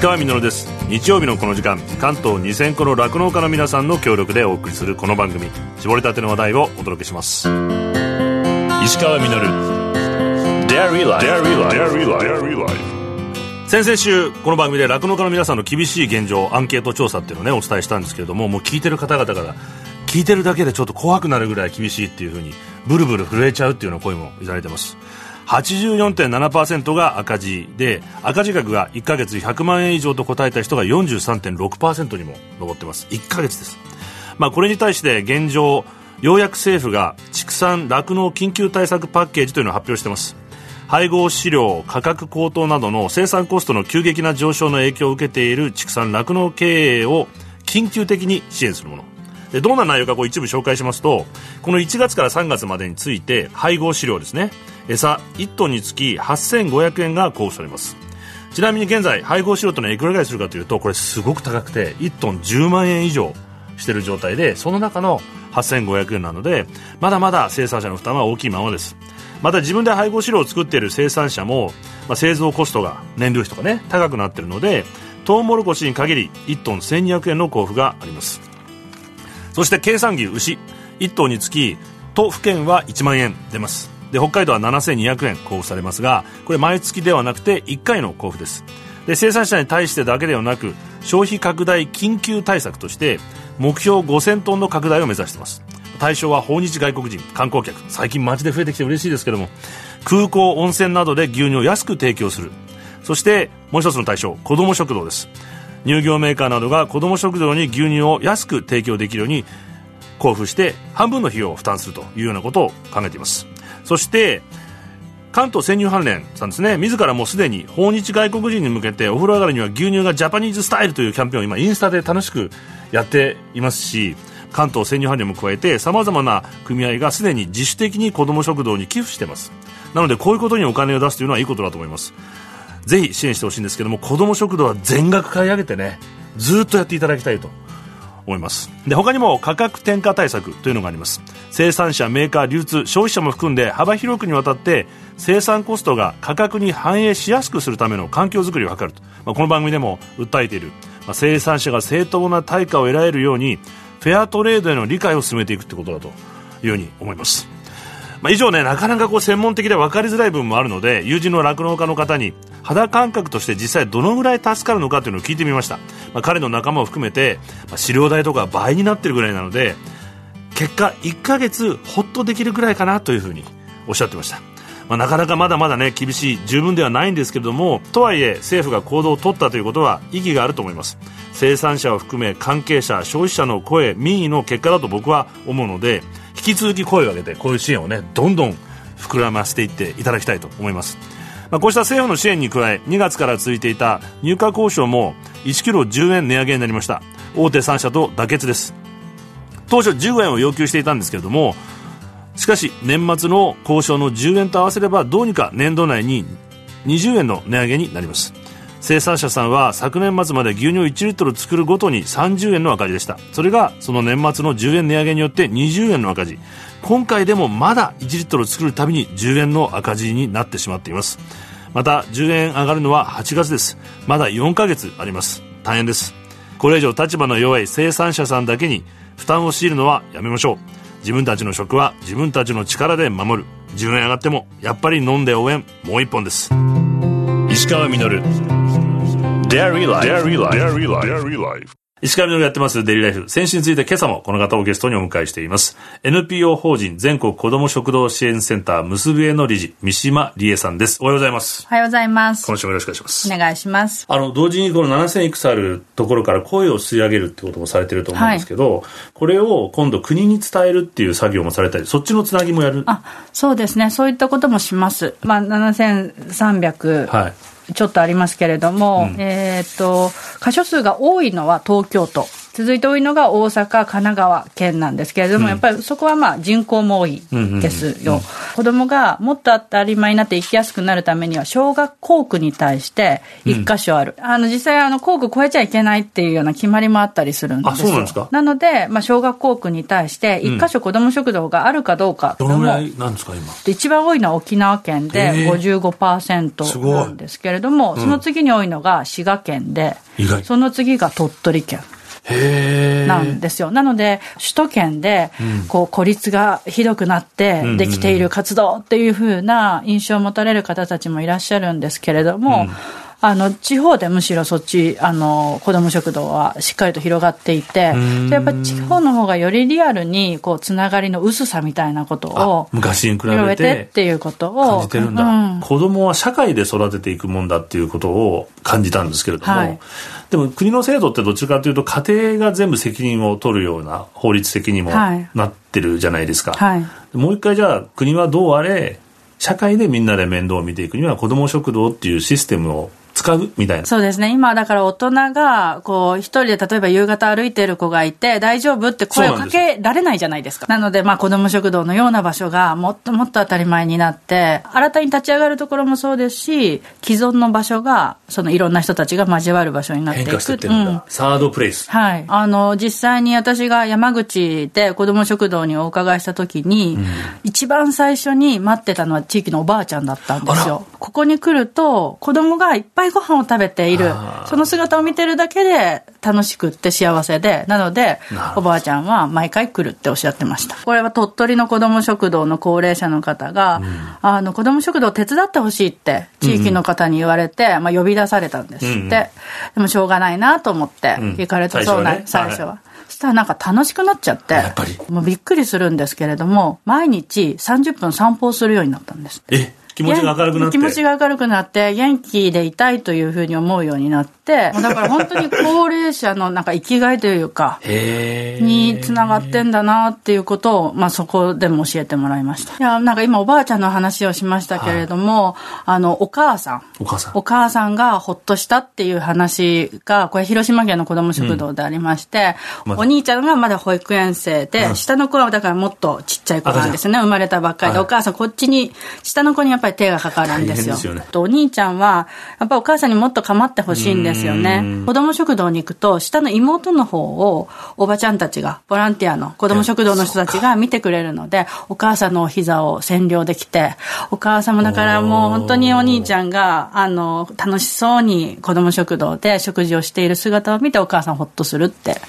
石川稔です。日曜日のこの時間関東2000個の酪農家の皆さんの協力でお送りするこの番組。絞りたての話題をお届けします。石川稔先々週この番組で酪農家の皆さんの厳しい現状アンケート調査っていうのをねお伝えしたんですけれどももう聞いてる方々から聞いてるだけでちょっと怖くなるぐらい厳しいっていうふうにブルブル震えちゃうっていうような声もいただいてます84.7%が赤字で赤字額が1ヶ月100万円以上と答えた人が43.6%にも上ってます。1ヶ月です、まあ、これに対して現状ようやく政府が畜産酪農緊急対策パッケージというのを発表しています。配合飼料価格高騰などの生産コストの急激な上昇の影響を受けている畜産酪農経営を緊急的に支援するもの。でどんな内容かこう一部紹介しますとこの1月から3月までについて配合飼料ですね。餌1トンにつき8500円が交付されます。ちなみに現在配合飼料というのはいくらぐらいするかというとこれすごく高くて1トン10万円以上している状態でその中の8500円なのでまだまだ生産者の負担は大きいままです。また自分で配合飼料を作っている生産者も、まあ、製造コストが燃料費とかね高くなっているのでトウモロコシに限り1トン1200円の交付があります。そして計算牛牛。1頭につき都府県は1万円出ます。で北海道は7200円交付されますがこれ毎月ではなくて1回の交付です。で生産者に対してだけではなく消費拡大緊急対策として目標5000トンの拡大を目指しています。対象は訪日外国人観光客。最近街で増えてきて嬉しいですけども空港温泉などで牛乳を安く提供する。そしてもう一つの対象子ども食堂です。乳業メーカーなどが子ども食堂に牛乳を安く提供できるように交付して半分の費用を負担するというようなことを考えています。そして関東潜入関連さんですね。自らもうすでに訪日外国人に向けてお風呂上がりには牛乳がジャパニーズスタイルというキャンペーンを今インスタで楽しくやっていますし関東潜入関連も加えてさまざまな組合がすでに自主的に子ども食堂に寄付しています。なのでこういうことにお金を出すというのはいいことだと思います。ぜひ支援してほしいんですけども子ども食堂は全額買い上げてねずっとやっていただきたいと。思います。で他にも価格転嫁対策というのがあります。生産者メーカー流通消費者も含んで幅広くにわたって生産コストが価格に反映しやすくするための環境づくりを図ると、まあ、この番組でも訴えている、まあ、生産者が正当な対価を得られるようにフェアトレードへの理解を進めていくということだというように思います。まあ、以上ねなかなかこう専門的で分かりづらい部分もあるので友人の酪農家の方に肌感覚として実際どのぐらい助かるのかというのを聞いてみました、まあ、彼の仲間を含めて、まあ、飼料代とか倍になってるぐらいなので結果1ヶ月ほっとできるぐらいかなというふうにおっしゃってました。まあ、なかなかまだまだね厳しい十分ではないんですけれどもとはいえ政府が行動を取ったということは意義があると思います。生産者を含め関係者消費者の声民意の結果だと僕は思うので引き続き声を上げてこういう支援をねどんどん膨らませていっていただきたいと思います、まあ、こうした政府の支援に加え2月から続いていた入荷交渉も1キロ10円値上げになりました。大手3社と妥結です。当初15円を要求していたんですけれどもしかし年末の交渉の10円と合わせればどうにか年度内に20円の値上げになります。生産者さんは昨年末まで牛乳1リットル作るごとに30円の赤字でした。それがその年末の10円値上げによって20円の赤字。今回でもまだ1リットル作るたびに10円の赤字になってしまっています。また10円上がるのは8月です。まだ4ヶ月あります。大変です。これ以上立場の弱い生産者さんだけに負担を強いるのはやめましょう。自分たちの食は自分たちの力で守る。10円上がってもやっぱり飲んで応援。もう一本です。石川稔。Dairy Life. Dairy Life. Dairy Life. Dairy Life. 石川のやってますデリーライフ。先週について今朝もこの方をゲストにお迎えしています。NPO 法人全国子ども食堂支援センター結びへの理事、三島理恵さんです。おはようございます。おはようございます。今週もよろしくお願いします。お願いします。あの、同時にこの7000いくつあるところから声を吸い上げるってこともされてると思うんですけど、はい、これを今度国に伝えるっていう作業もされたり、そっちのつなぎもやる？あ、そうですね。そういったこともします。まあ、7300。はい。ちょっとありますけれども、うん、えっ、と、箇所数が多いのは東京都。続いて多いのが大阪、神奈川県なんですけれども、やっぱりそこはまあ人口も多いですよ。子供がもっと当たり前になって生きやすくなるためには、小学校区に対して一箇所ある。あの、実際あの、校区超えちゃいけないっていうような決まりもあったりするんですあそうなんですか？なので、まあ、小学校区に対して一箇所子供食堂があるかどうかうのもどのぐらいなんですか、今？で一番多いのは沖縄県でへえす55%ごい。なんですけれども、その次に多いのが滋賀県でその次が鳥取県。なんですよ。なので、首都圏で、こう、孤立がひどくなってできている活動っていうふうな印象を持たれる方たちもいらっしゃるんですけれども、あの、地方でむしろそっち、あの、子ども食堂はしっかりと広がっていて、でやっぱり地方の方がよりリアルに、こう、つながりの薄さみたいなことあを、昔に比べててっていうことを、感じてるんだ、うん。子供は社会で育てていくもんだっていうことを感じたんですけれども、はいでも国の制度ってどっちかというと家庭が全部責任を取るような法律的にもはいなってるじゃないですか、はい。もう一回じゃあ国はどうあれ社会でみんなで面倒を見ていくには子ども食堂っていうシステムを使う？みたいなそうですね。今、だから大人が、こう、一人で例えば夕方歩いてる子がいて、大丈夫？って声をかけられないじゃないですか。なので、まあ、子供食堂のような場所がもっともっと当たり前になって、新たに立ち上がるところもそうですし、既存の場所が、そのいろんな人たちが交わる場所になっていく。変化してってるんだ、うんサードプレイスはい。あの、実際に私が山口で子ども食堂にお伺いしたときに、一番最初に待ってたのは地域のおばあちゃんだったんですよ。ここに来ると、子供がいっぱいご飯を食べている。その姿を見てるだけで楽しくって幸せで、なのでおばあちゃんは毎回来るっておっしゃってました。これは鳥取の子ども食堂の高齢者の方が、あの、子ども食堂を手伝ってほしいって、地域の方に言われて、まあ、呼び出されたんですって。うんうんでもしょうがないなと思って、うん行かれたそうな、最初はね最初は。そしたらなんか楽しくなっちゃって、やっぱりもうびっくりするんですけれども、毎日30分散歩をするようになったんです。え気持ちが明るくなって。気持ちが明るくなって、元気でいたいというふうに思うようになって、だから本当に高齢者のなんか生きがいというか、につながってんだなっていうことを、まあそこでも教えてもらいました。いや、なんか今おばあちゃんの話をしましたけれども、あの、お母さん。お母さん。お母さんがほっとしたっていう話が、これ広島県の子ども食堂でありまして、まだ。お兄ちゃんがまだ保育園生で、下の子はだからもっとちっちゃい子なんですね。生まれたばっかりで、はい。お母さんこっちに、下の子にやっぱり手がかかるんですよ。すよね。とお兄ちゃんは、やっぱりお母さんにもっと構ってほしいんですよね。子ども食堂に行くと、下の妹の方を、おばちゃんたちが、ボランティアの子ども食堂の人たちが見てくれるので、お母さんのお膝を占領できて、お母さんもだからもう本当にお兄ちゃんが、あの、楽しそうに子ども食堂で食事をしている姿を見てお母さんほっとするって。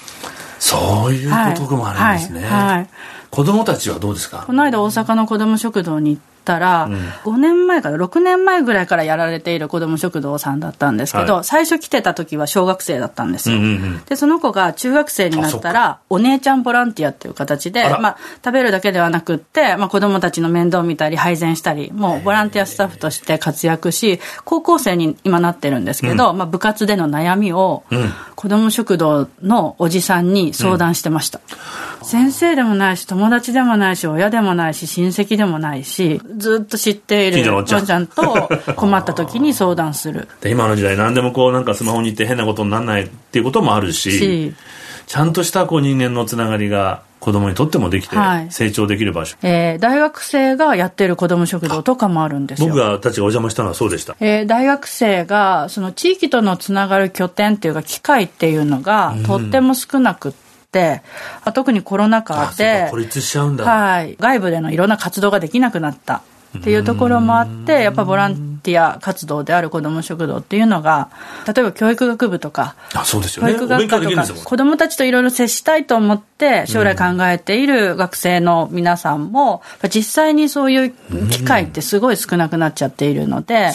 そういうこともあるんですね、はい。はい。子供たちはどうですか？この間大阪の子ども食堂に行ったら、5年前から6年前ぐらいからやられている子ども食堂さんだったんですけど、はい。最初来てた時は小学生だったんですよ。うんうんうん。で、その子が中学生になったあら、お姉ちゃんボランティアっていう形で、まあ、食べるだけではなくって、まあ、子供たちの面倒を見たり、配膳したり、もうボランティアスタッフとして活躍し、高校生に今なってるんですけど、まあ、部活での悩みを、ん。子ども食堂のおじさんに相談してました。先生でもないし、友達でもないし、親でもないし、親戚でもないし、ずっと知っているおっちゃんと 困った時に相談する。で今の時代何でもこうなんかスマホに行って変なことにならないっていうこともあるしし。ちゃんとしたこう人間のつながりが子供にとってもできてはい。成長できる場所、えー大学生がやってる子ども食堂とかもあるんですよ。僕がたちがお邪魔したのはそうでした。えー大学生がその地域とのつながる拠点っていうか機会っていうのがとっても少なくって、まあ特にコロナ禍でか孤立しちゃうんだ、はい、外部でのいろんな活動ができなくなったっていうところもあって、やっぱボランティア活動である子ども食堂っていうのが、例えば教育学部とか、あそうですよね。お勉強学科とかできるんですもたちといろいろ接したいと思って将来考えている学生の皆さんも実際にそういう機会ってすごい少なくなっちゃっているので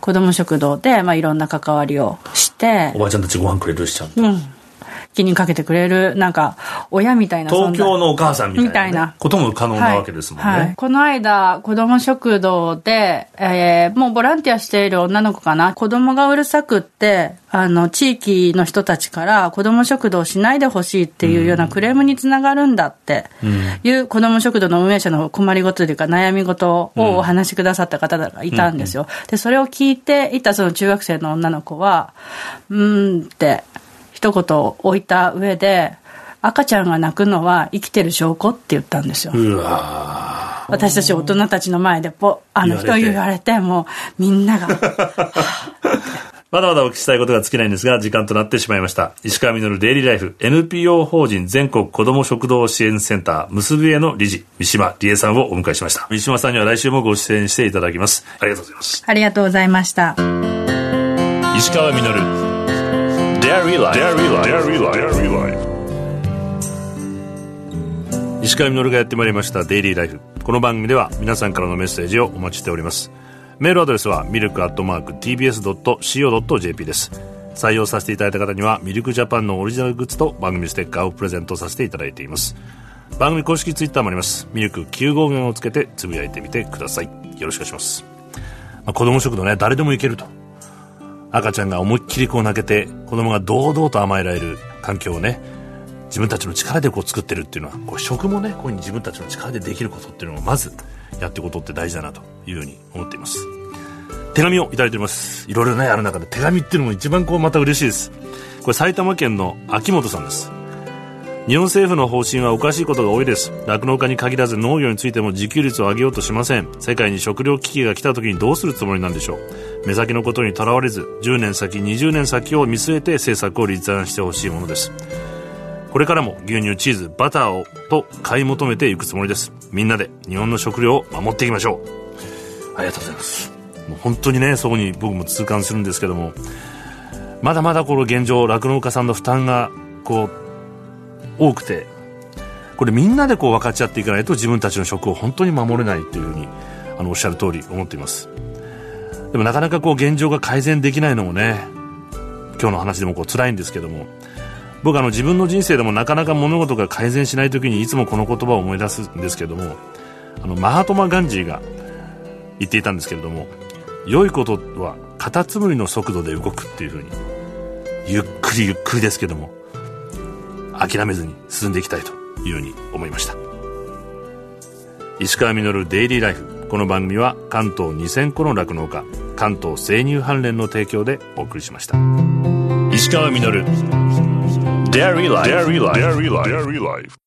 子ども食堂でまあいろんな関わりをしておばあちゃんたちご飯くれるしちゃんと、うん気にかけてくれるなんか親みたいな東京のお母さんみたいな,、みたいな。ことも可能なわけですもんね、はい。はい。この間、子供食堂で、えーもうボランティアしている女の子かな、子供がうるさくって、あの、地域の人たちから子供食堂しないでほしいっていうようなクレームにつながるんだって。いう子供食堂の運営者の困りごとというか悩み事をお話しくださった方がいたんですよ。で、それを聞いていたその中学生の女の子は、うーんって、一言置いた上で、赤ちゃんが泣くのは生きてる証拠って言ったんですよ。私たち大人たちの前でぽ、あの人言われて、もうみんなが、まだまだお聞きしたいことが尽きないんですが、時間となってしまいました。石川稔デイリーライフ NPO 法人全国子ども食堂支援センター、結びへの理事、三島理恵さんをお迎えしました。三島さんには来週もご出演していただきます。ありがとうございます。ありがとうございました。石川稔石川稔がやってまいりましたデイリーライフこの番組では皆さんからのメッセージをお待ちしております。メールアドレスはミルクアットマーク TBS.CO.JP です。採用させていただいた方にはミルクジャパンのオリジナルグッズと番組ステッカーをプレゼントさせていただいています。番組公式ツイッターもあります。ミルク954をつけてつぶやいてみてください。よろしくお願いします、まあ、子供食堂ね誰でも行けると赤ちゃんが思いっきりこう泣けて子供が堂々と甘えられる環境をね自分たちの力でこう作ってるっていうのはこう食もねこういうに自分たちの力でできることっていうのをまずやっていくことって大事だなというふうに思っています。手紙をいただいております。いろいろねある中で手紙っていうのも一番こうまた嬉しいです。これ埼玉県の秋元さんです。日本政府の方針はおかしいことが多いです。酪農家に限らず農業についても自給率を上げようとしません。世界に食糧危機が来た時にどうするつもりなんでしょう。目先のことにとらわれず10年先20年先を見据えて政策を立案してほしいものです。これからも牛乳チーズバターをと買い求めていくつもりです。みんなで日本の食料を守っていきましょう。ありがとうございます。もう本当にねそうに僕も痛感するんですけどもまだまだこの現状酪農家さんの負担がこう多くてこれみんなでこう分かち合っていかないと自分たちの食を本当に守れないというふうにあのおっしゃる通り思っています。でもなかなかこう現状が改善できないのもね今日の話でもこう辛いんですけども僕あの自分の人生でもなかなか物事が改善しない時にいつもこの言葉を思い出すんですけどもあのマハトマ・ガンジーが言っていたんですけれども良いことはカタツムリの速度で動くっていうふうにゆっくりゆっくりですけども諦めずに進んでいきたいというふうに思いました。石川稔デイリーライフ。この番組は関東2000個の酪農家関東生乳関連の提供でお送りしました石川稔 Dairy Life. Dairy Life. Dairy Life.